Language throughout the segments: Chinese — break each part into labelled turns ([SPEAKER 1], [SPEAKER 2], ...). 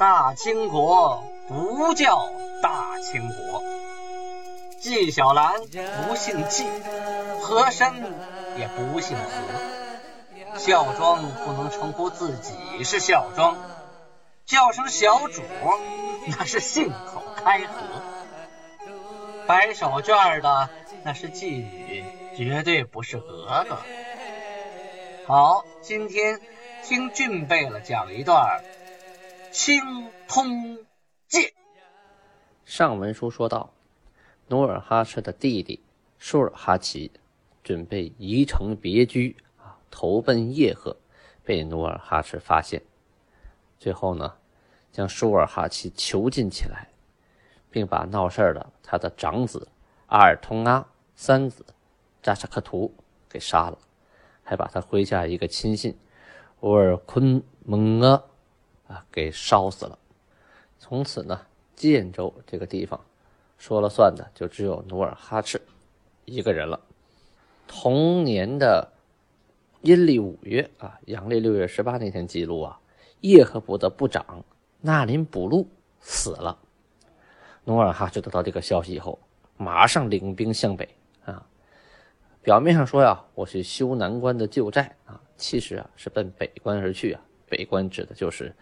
[SPEAKER 1] 大清国不叫大清国，纪晓岚不姓纪，和珅也不姓和，孝庄不能称呼自己是孝庄，叫声小主那是信口开河。摆手绢的那是妓女，绝对不是格格。好，今天听俊贝勒讲一段《清通鉴》。
[SPEAKER 2] 上文书说到，努尔哈赤的弟弟舒尔哈齐准备移城别居啊，投奔叶赫，被努尔哈赤发现，最后呢，将舒尔哈齐囚禁起来，并把闹事儿的他的长子阿尔通阿、三子扎沙克图给杀了。还把他麾下一个亲信乌尔昆蒙阿啊给烧死了。从此呢，建州这个地方说了算的就只有努尔哈赤一个人了。同年的阴历五月啊，阳历六月十八那天记录啊，叶赫部的部长纳林补路死了。努尔哈赤得到这个消息以后，马上领兵向北啊。表面上说呀，我去修南关的旧寨啊，其实啊是奔北关而去啊。北关指的就是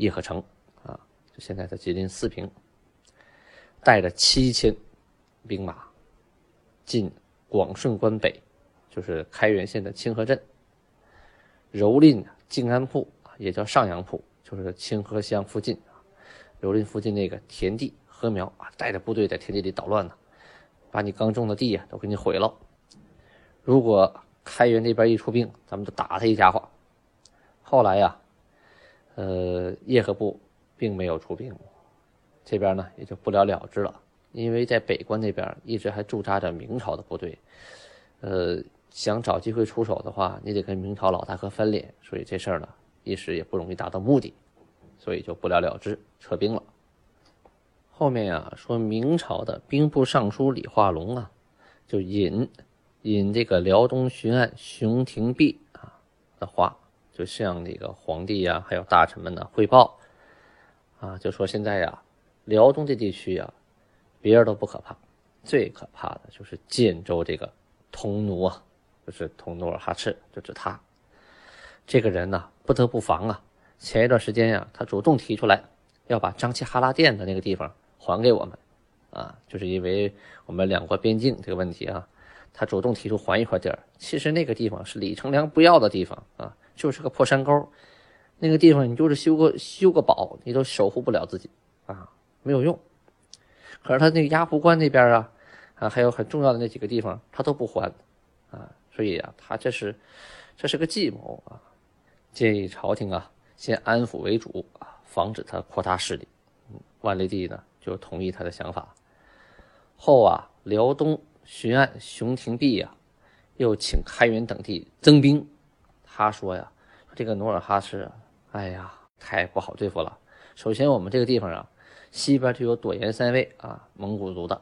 [SPEAKER 2] 叶赫城啊，就现在的吉林四平，带着七千兵马进广顺关北，就是开原县的清河镇，蹂躏静安铺，也叫上阳铺，就是清河乡附近啊，蹂躏附近那个田地禾苗啊，带着部队在田地里捣乱呢，把你刚种的地呀都给你毁了。如果开元那边一出兵，咱们就打他一家伙。后来呀，呃，叶赫部并没有出兵，这边呢也就不了了之了。因为在北关那边一直还驻扎着明朝的部队，呃，想找机会出手的话，你得跟明朝老大哥翻脸，所以这事儿呢一时也不容易达到目的，所以就不了了之，撤兵了。后面呀说明朝的兵部尚书李化龙啊，就引。引这个辽东巡按熊廷弼啊的话，就向这个皇帝呀，还有大臣们呢汇报，啊，就说现在呀，辽东这地区呀，别人都不可怕，最可怕的就是建州这个通奴啊，就是通努尔哈赤，就指他这个人呢，不得不防啊。前一段时间呀，他主动提出来要把张齐哈拉店的那个地方还给我们，啊，就是因为我们两国边境这个问题啊。他主动提出还一块地儿，其实那个地方是李成梁不要的地方啊，就是个破山沟，那个地方你就是修个修个堡，你都守护不了自己啊，没有用。可是他那个鸭湖关那边啊，啊还有很重要的那几个地方，他都不还啊，所以啊，他这是这是个计谋啊，建议朝廷啊先安抚为主啊，防止他扩大势力。嗯万历帝呢就同意他的想法，后啊辽东。巡按熊廷弼呀，又请开元等地增兵。他说呀：“这个努尔哈赤，哎呀，太不好对付了。首先，我们这个地方啊，西边就有朵颜三卫啊，蒙古族的；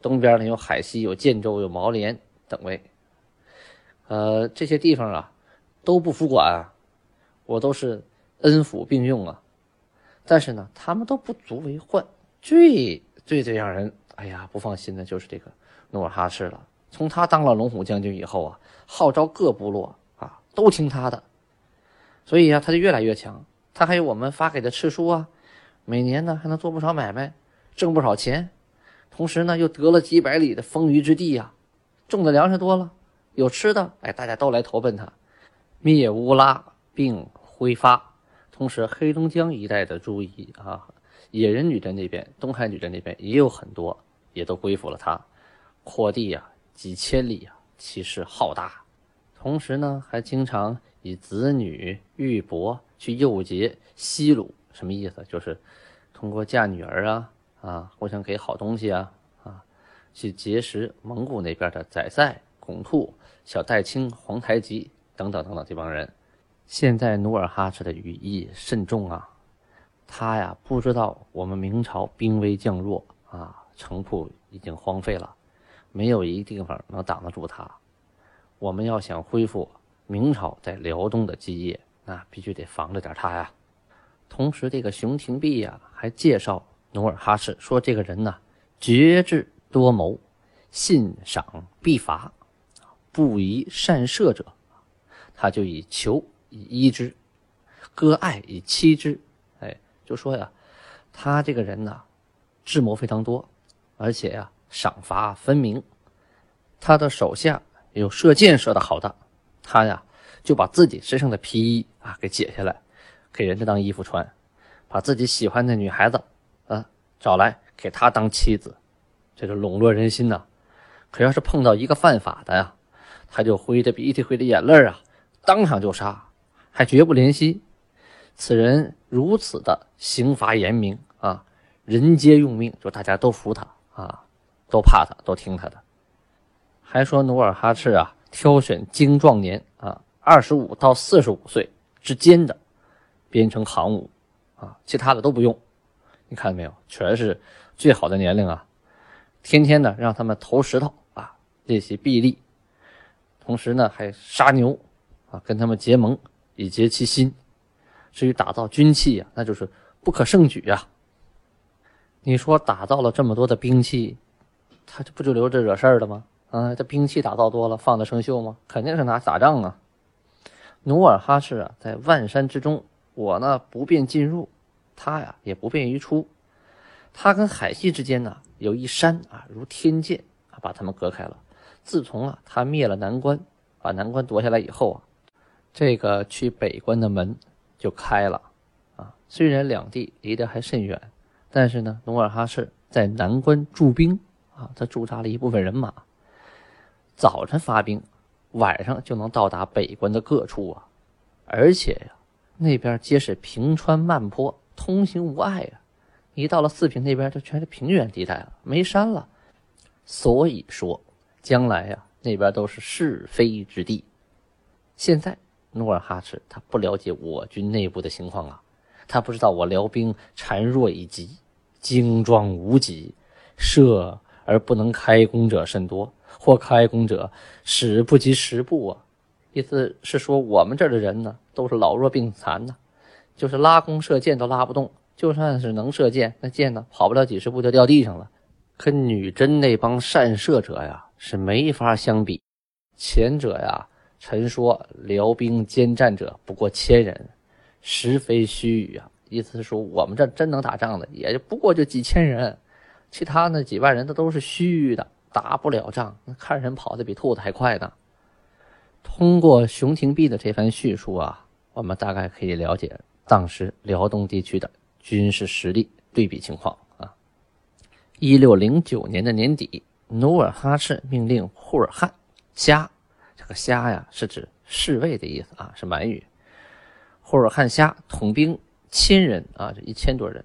[SPEAKER 2] 东边呢有海西、有建州、有毛连等位。呃，这些地方啊，都不服管啊，我都是恩抚并用啊。但是呢，他们都不足为患。最最最让人哎呀不放心的就是这个。”努尔哈赤了，从他当了龙虎将军以后啊，号召各部落都听他的，所以呀，他就越来越强。他还有我们发给的敕书啊，每年呢还能做不少买卖，挣不少钱。同时呢，又得了几百里的丰腴之地呀，种的粮食多了，有吃的，哎，大家都来投奔他，灭乌拉并挥发。同时，黑龙江一带的诸夷啊，野人女真那边、东海女真那边也有很多，也都归附了他。扩地呀，几千里啊，气势浩大。同时呢，还经常以子女玉帛去诱结西鲁，什么意思？就是通过嫁女儿啊，啊，互相给好东西啊，啊，去结识蒙古那边的宰塞、拱兔、小戴青、皇太极等等等等这帮人。现在努尔哈赤的羽翼甚重啊，他呀不知道我们明朝兵微将弱啊，城铺已经荒废了。没有一个地方能挡得住他。我们要想恢复明朝在辽东的基业，那必须得防着点他呀。同时，这个熊廷弼呀还介绍努尔哈赤说，这个人呢绝智多谋，信赏必罚，不宜善射者，他就以求以依之，割爱以欺之。哎，就说呀，他这个人呢智谋非常多，而且呀赏罚分明，他的手下有射箭射的好的，他呀就把自己身上的皮衣啊给解下来。给人家当衣服穿，把自己喜欢的女孩子啊找来给他当妻子，这个笼络人心呐。可要是碰到一个犯法的呀，他就挥着鼻涕挥着眼泪啊，当场就杀，还绝不怜惜。此人如此的刑罚严明啊，人皆用命，就大家都服他啊，都怕他，都听他的。还说努尔哈赤啊，挑选精壮年啊，二十五到四十五岁之间的。编成行伍，啊，其他的都不用。你看到没有？全是最好的年龄啊！天天呢让他们投石头啊，练习臂力，同时呢还杀牛啊，跟他们结盟以结其心。至于打造军器呀，那就是不可胜举呀。你说打造了这么多的兵器，他这不就留着惹事儿了吗？啊，这兵器打造多了，放着生锈吗？肯定是拿打仗啊。努尔哈赤啊，在万山之中。我呢不便进入，他呀也不便于出。他跟海西之间呢有一山啊，如天堑啊，把他们隔开了。自从啊他灭了南关，把南关夺下来以后啊，这个去北关的门就开了啊。虽然两地离得还甚远，但是呢，努尔哈赤在南关驻兵啊，他驻扎了一部分人马，早晨发兵，晚上就能到达北关的各处啊，而且呀。那边皆是平川漫坡，通行无碍啊。一到了四平那边，就全是平原地带了，没山了。所以说，将来呀，那边都是是非之地。现在努尔哈赤他不了解我军内部的情况啊，他不知道我辽兵孱弱已极，精壮无几，射而不能开弓者甚多，或开弓者矢不及十步啊。意思是说，我们这儿的人呢，都是老弱病残呢，就是拉弓射箭都拉不动。就算是能射箭，那箭呢，跑不了几十步就掉地上了。跟女真那帮善射者呀，是没法相比。前者呀，陈说辽兵兼战者不过千人，实非虚语啊。意思是说，我们这真能打仗的，也就不过就几千人，其他那几万人，那都是虚的，打不了仗。那看人跑得比兔子还快呢。通过熊廷弼的这番叙述啊，我们大概可以了解当时辽东地区的军事实力对比情况啊。一六零九年的年底，努尔哈赤命令忽尔汗虾，这个虾呀是指侍卫的意思啊，是满语。忽尔汗虾统兵千人啊，这一千多人，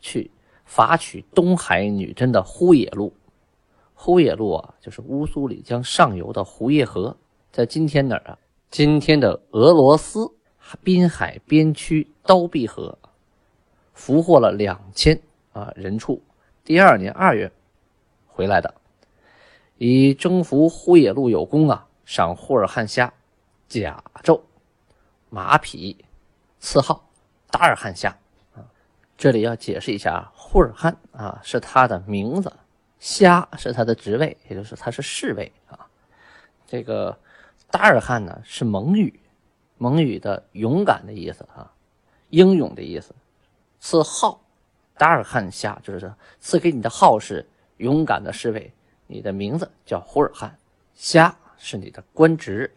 [SPEAKER 2] 去伐取东海女真的呼野路。呼野路啊，就是乌苏里江上游的胡叶河。在今天哪儿啊？今天的俄罗斯滨海边区刀壁河，俘获了两千啊人畜。第二年二月回来的，以征服呼野路有功啊，赏呼尔汗虾甲胄、马匹，赐号达尔汗虾。这里要解释一下，呼尔汗啊是他的名字，虾是他的职位，也就是他是侍卫啊。这个。达尔汗呢是蒙语，蒙语的勇敢的意思啊，英勇的意思。赐号达尔汗虾，就是赐给你的号是勇敢的侍卫，你的名字叫呼尔汗，虾是你的官职。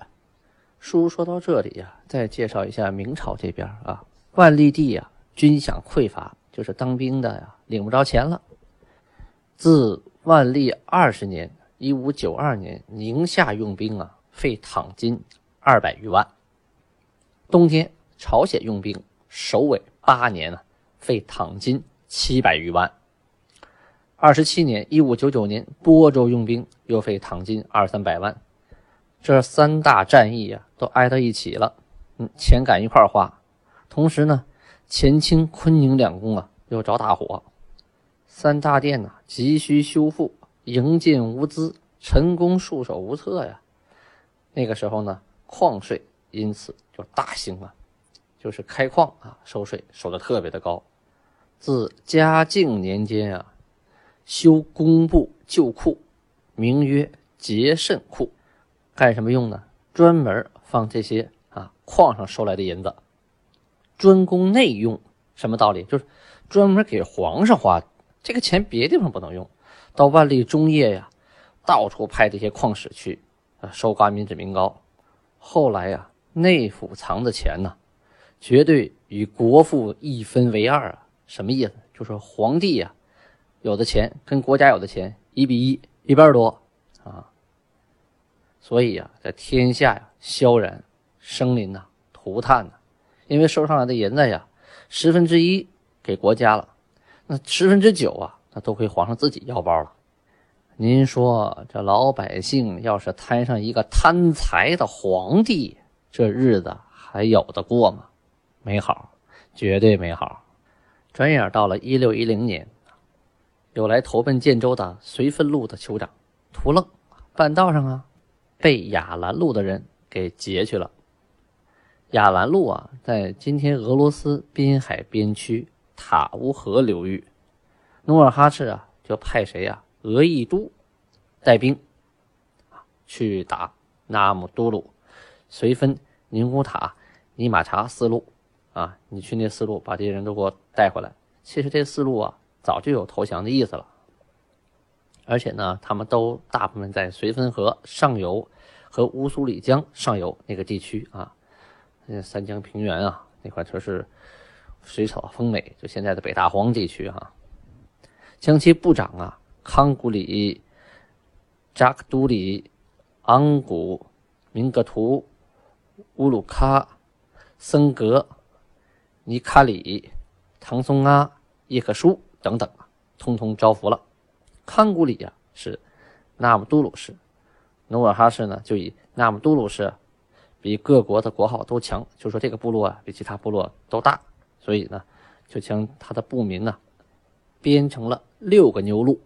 [SPEAKER 2] 书说到这里呀，再介绍一下明朝这边啊，万历帝呀军饷匮乏，就是当兵的呀领不着钱了。自万历二十年（一五九二年），宁夏用兵啊。费躺金二百余万。冬天，朝鲜用兵首尾八年呢，费躺金七百余万。二十七年（一五九九年），播州用兵又费躺金二三百万。这三大战役啊，都挨到一起了，嗯，钱赶一块花。同时呢，前清、坤宁两宫啊，又着大火，三大殿呐急需修复，营建无资，陈宫束手无策呀。那个时候呢，矿税因此就大兴了，就是开矿啊，收税收的特别的高。自嘉靖年间啊，修工部旧库，名曰节慎库，干什么用呢？专门放这些啊矿上收来的银子，专供内用。什么道理？就是专门给皇上花，这个钱别地方不能用。到万历中叶呀，到处派这些矿使去啊收刮民脂民膏。后来呀，内府藏的钱呢，绝对与国富一分为二啊！什么意思？就是皇帝呀，有的钱跟国家有的钱一比一，一半多啊。所以呀，在天下呀，萧然生灵呐，涂炭呐，因为收上来的银子呀。十分之一给国家了，那十分之九啊，那都归皇上自己腰包了。您说这老百姓要是摊上一个贪财的皇帝，这日子还有的过吗？没好，绝对没好。转眼到了一六一零年，有来投奔建州的绥芬路的酋长图楞，半道上啊，被雅兰路的人给劫去了。雅兰路啊，在今天俄罗斯滨海边区塔乌河流域，努尔哈赤啊，就派谁呀？额亦都带兵，去打纳木都鲁、绥芬、宁古塔、尼玛察四路啊。你去那四路，把这些人都给我带回来。其实这四路啊，早就有投降的意思了，而且呢，他们都大部分在绥芬河上游和乌苏里江上游那个地区啊。那三江平原啊，那块全是水草丰美，就现在的北大荒地区哈。将其部长啊，康古里、扎克都里、昂古、明格图、乌鲁喀、森格、尼卡里、唐松阿、叶克舒等等啊，通通招服了。康古里呀是纳木都鲁氏，努尔哈赤呢就以纳木都鲁氏。比各国的国号都强，就说这个部落啊比其他部落都大，所以呢，就将他的部民呢编成了六个牛录，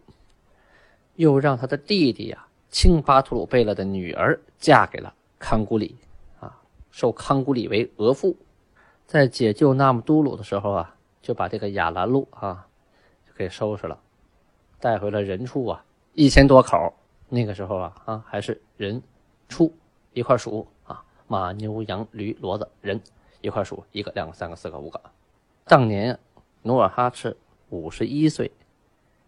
[SPEAKER 2] 又让他的弟弟呀清巴图鲁贝勒的女儿嫁给了康古里，啊，受康古里为额驸，在解救纳木都鲁的时候啊，就把这个雅兰路啊给收拾了，带回了人畜啊一千多口，那个时候啊啊还是人畜一块数啊。马、牛、羊、驴、骡子、人一块数，一个、两个、三个、四个、五个。当年努尔哈赤五十一岁，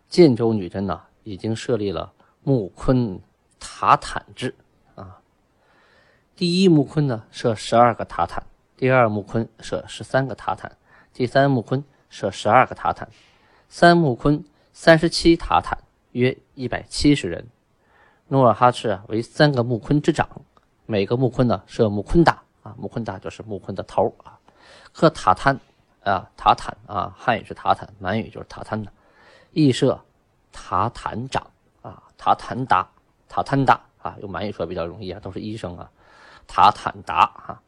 [SPEAKER 2] 建州女真呢已经设立了木坤塔坦制啊。第一木坤呢设十二个塔坦，第二木坤设十三个塔坦，第三木坤设十二个塔坦，三木坤三十七塔坦，约一百七十人。努尔哈赤啊为三个木坤之长。每个木坤呢设木坤大啊，木坤大就是木坤的头啊。和塔滩啊，塔坦啊，汉语是塔坦，满语就是塔坦的。亦设塔坦长啊，塔坦达，塔坦达啊，用满语说比较容易啊，都是医生啊。塔坦达啊，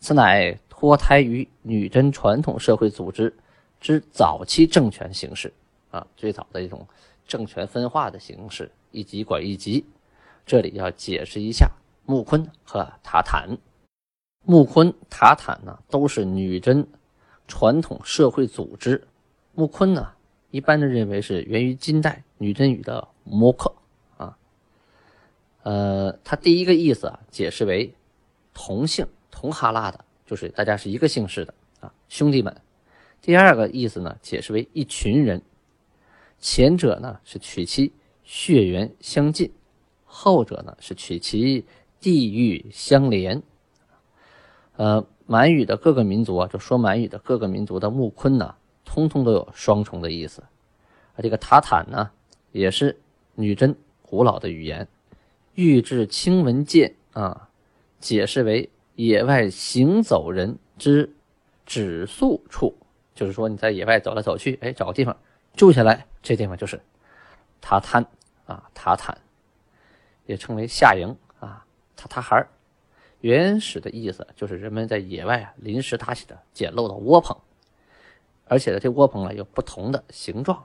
[SPEAKER 2] 此乃脱胎于女真传统社会组织之早期政权形式啊，最早的一种政权分化的形式，一级管一级。这里要解释一下。木坤和塔坦，木坤、塔坦呢，都是女真传统社会组织。木坤呢，一般的认为是源于金代女真语的“摩克”啊。呃，它第一个意思啊，解释为同姓同哈拉的，就是大家是一个姓氏的啊，兄弟们。第二个意思呢，解释为一群人。前者呢是取其血缘相近，后者呢是取其。地域相连，呃，满语的各个民族啊，就说满语的各个民族的木坤呢，通通都有双重的意思。啊，这个塔坦呢，也是女真古老的语言。玉质青文剑啊，解释为野外行走人之止宿处，就是说你在野外走来走去，哎，找个地方住下来，这地方就是塔滩啊，塔坦，也称为夏营啊。塔塔孩儿，原始的意思就是人们在野外啊临时搭起的简陋的窝棚，而且呢，这窝棚呢有不同的形状。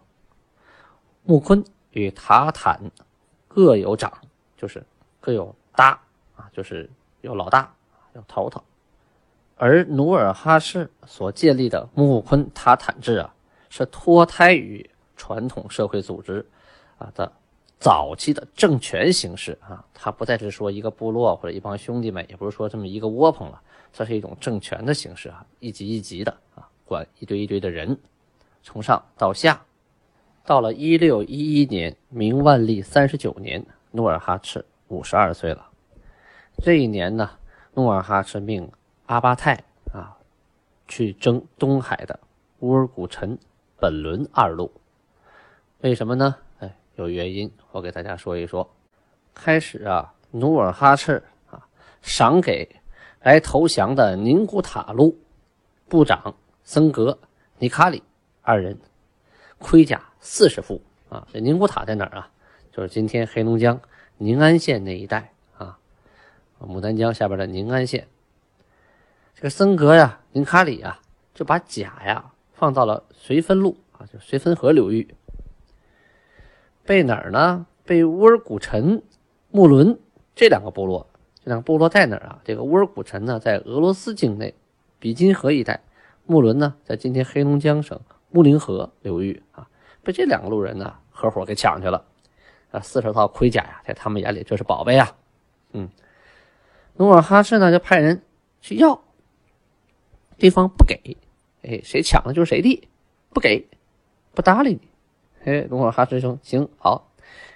[SPEAKER 2] 木坤与塔坦各有长，就是各有搭啊，就是有老大有头头。而努尔哈赤所建立的木昆塔坦制啊，是脱胎于传统社会组织啊的早期的政权形式啊，它不再是说一个部落或者一帮兄弟们，也不是说这么一个窝棚了，这是一种政权的形式啊，一级一级的啊，管一堆一堆的人，从上到下。到了一六一一年，明万历三十九年，努尔哈赤五十二岁了。这一年呢，努尔哈赤命阿巴泰啊去征东海的乌尔古陈、本伦二路。为什么呢？有原因，我给大家说一说。开始啊，努尔哈赤啊赏给来投降的宁古塔路部长森格尼卡里二人盔甲。四十副啊！这宁古塔在哪儿啊？就是今天黑龙江宁安县那一带啊，牡丹江下边的宁安县。这个森格呀、宁卡里啊，就把甲呀放到了绥芬路啊，就绥芬河流域。被哪儿呢？被乌尔古陈、木伦这两个部落。这两个部落在哪儿啊？这个乌尔古陈呢，在俄罗斯境内比金河一带；木伦呢，在今天黑龙江省木林河流域啊。被这两个路人呢合伙给抢去了，啊，四十套盔甲呀，在他们眼里这是宝贝啊。嗯，努尔哈赤呢就派人去要，对方不给，哎，谁抢了就是谁的，不给，不搭理你。哎，努尔哈赤说：“行好，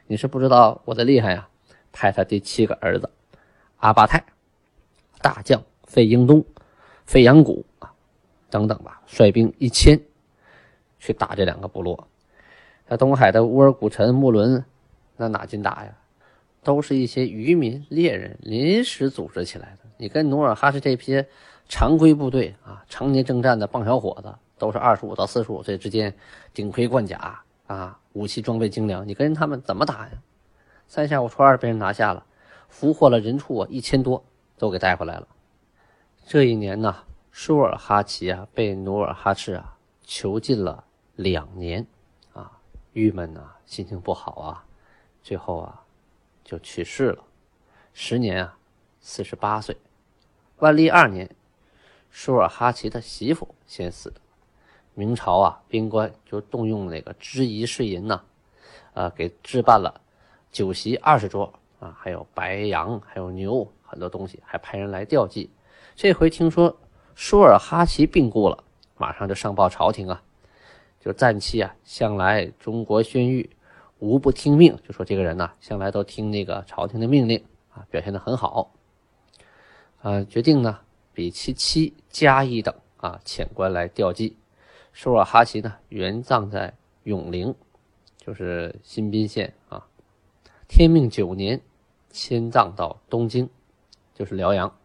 [SPEAKER 2] 你是不知道我的厉害呀。”派他第七个儿子阿巴泰，大将费英东、费扬古啊等等吧，率兵一千去打这两个部落。在东海的乌尔古臣、木伦，那哪进打呀？都是一些渔民、猎人临时组织起来的。你跟努尔哈赤这批常规部队啊，常年征战的棒小伙子，都是二十五到四十五岁之间，顶盔贯甲啊，武器装备精良，你跟他们怎么打呀？三下五除二被人拿下了，俘获了人畜啊一千多，都给带回来了。这一年呢，舒尔哈齐啊被努尔哈赤啊囚禁了两年。啊郁闷呐，心情不好啊，最后啊，就去世了，时年啊，四十八岁。万历二年，舒尔哈齐的媳妇先死，明朝啊，兵官就动用那个支仪税银呐，啊，给置办了酒席二十桌啊，还有白羊，还有牛，很多东西，还派人来吊祭。这回听说舒尔哈齐病故了，马上就上报朝廷啊。就暂期啊，向来中国宣谕，无不听命。就说这个人呢，向来都听那个朝廷的命令啊，表现的很好。啊，决定呢，比其妻加一等啊遣官来吊祭。舒尔哈齐呢，原葬在永陵，就是新宾县啊。天命九年，迁葬到东京，就是辽阳。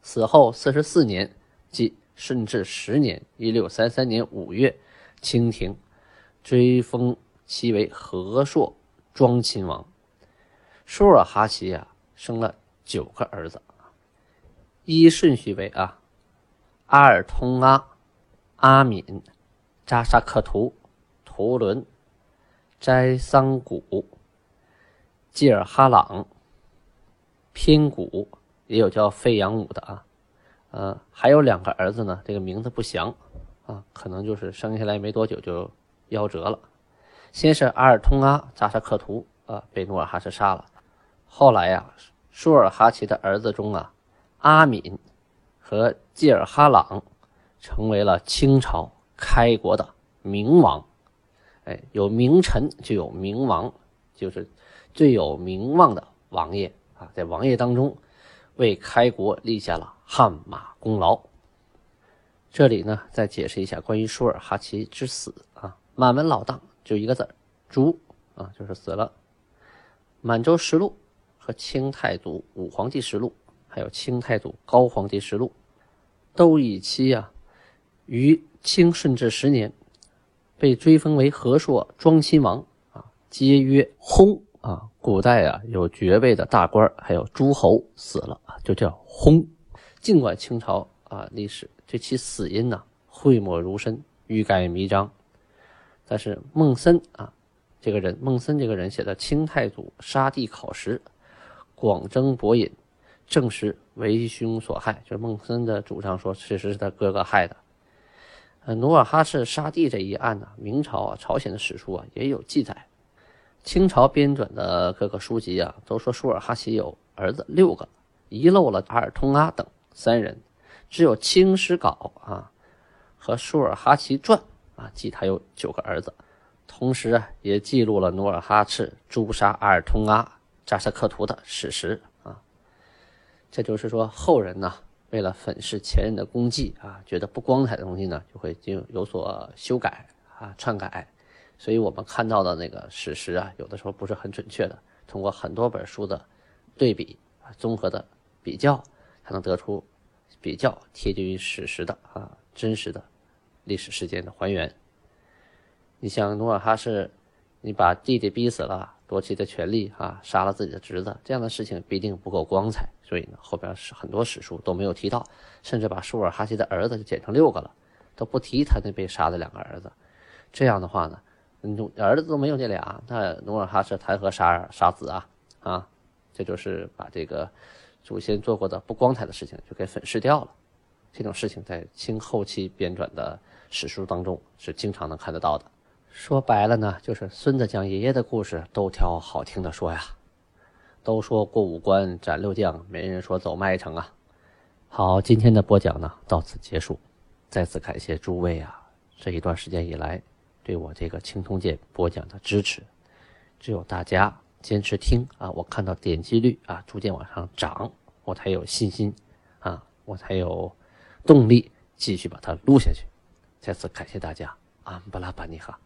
[SPEAKER 2] 死后四十四年，即。顺治十年（一六三三年五月），清廷追封其为和硕庄亲王。舒尔哈齐啊，生了九个儿子，依顺序为啊：阿尔通阿、阿敏、扎萨克图、图伦、斋桑古、济尔哈朗、偏古，也有叫费扬武的啊。呃，还有两个儿子呢，这个名字不详，啊，可能就是生下来没多久就夭折了。先是阿尔通阿扎萨克图啊被努尔哈赤杀了，后来呀，舒尔哈齐的儿子中啊，阿敏和济尔哈朗成为了清朝开国的明王。哎，有名臣就有明王，就是最有名望的王爷啊，在王爷当中为开国立下了。汗马功劳。这里呢，再解释一下关于舒尔哈齐之死啊。满文老当就一个字儿，诛啊，就是死了。满洲实录和清太祖武皇帝实录，还有清太祖高皇帝实录，都以其啊于清顺治十年被追封为和硕庄亲王啊，皆曰薨啊。古代啊有爵位的大官还有诸侯死了，就叫薨。尽管清朝啊历史对其死因呢讳莫如深、欲盖弥彰，但是孟森啊这个人，孟森这个人写的《清太祖杀帝考实》，广征博引，证实为兄所害，就是孟森的主张说，确实是他哥哥害的。呃，努尔哈赤杀弟这一案呢，明朝啊、朝鲜的史书啊也有记载。清朝编纂的各个书籍啊，都说舒尔哈齐有儿子六个，遗漏了阿尔通阿等三人，只有《清史稿》啊和《舒尔哈齐传》啊记他有九个儿子，同时啊也记录了努尔哈赤诛杀阿尔通阿扎什克图的史实啊。这就是说，后人呢为了粉饰前人的功绩啊，觉得不光彩的东西呢，就会进有所修改啊、篡改。所以我们看到的那个史实啊，有的时候不是很准确的。通过很多本书的对比啊，综合的比较，才能得出比较贴近于史实的啊真实的历史事件的还原。你像努尔哈赤，你把弟弟逼死了，夺其的权利啊，杀了自己的侄子，这样的事情必定不够光彩。所以呢，后边是很多史书都没有提到，甚至把舒尔哈齐的儿子就减成六个了，都不提他那被杀的两个儿子。这样的话呢？嗯，儿子都没有这俩，那努尔哈赤谈何杀杀子啊？啊，这就是把这个祖先做过的不光彩的事情就给粉饰掉了。这种事情在清后期编纂的史书当中是经常能看得到的。说白了呢，就是孙子讲爷爷的故事都挑好听的说呀。都说过五关斩六将，没人说走麦城啊。好，今天的播讲呢到此结束。再次感谢诸位啊，这一段时间以来。对我这个青铜剑播讲的支持，只有大家坚持听啊，我看到点击率啊逐渐往上涨，我才有信心啊，我才有动力继续把它录下去。再次感谢大家，安布拉巴尼哈。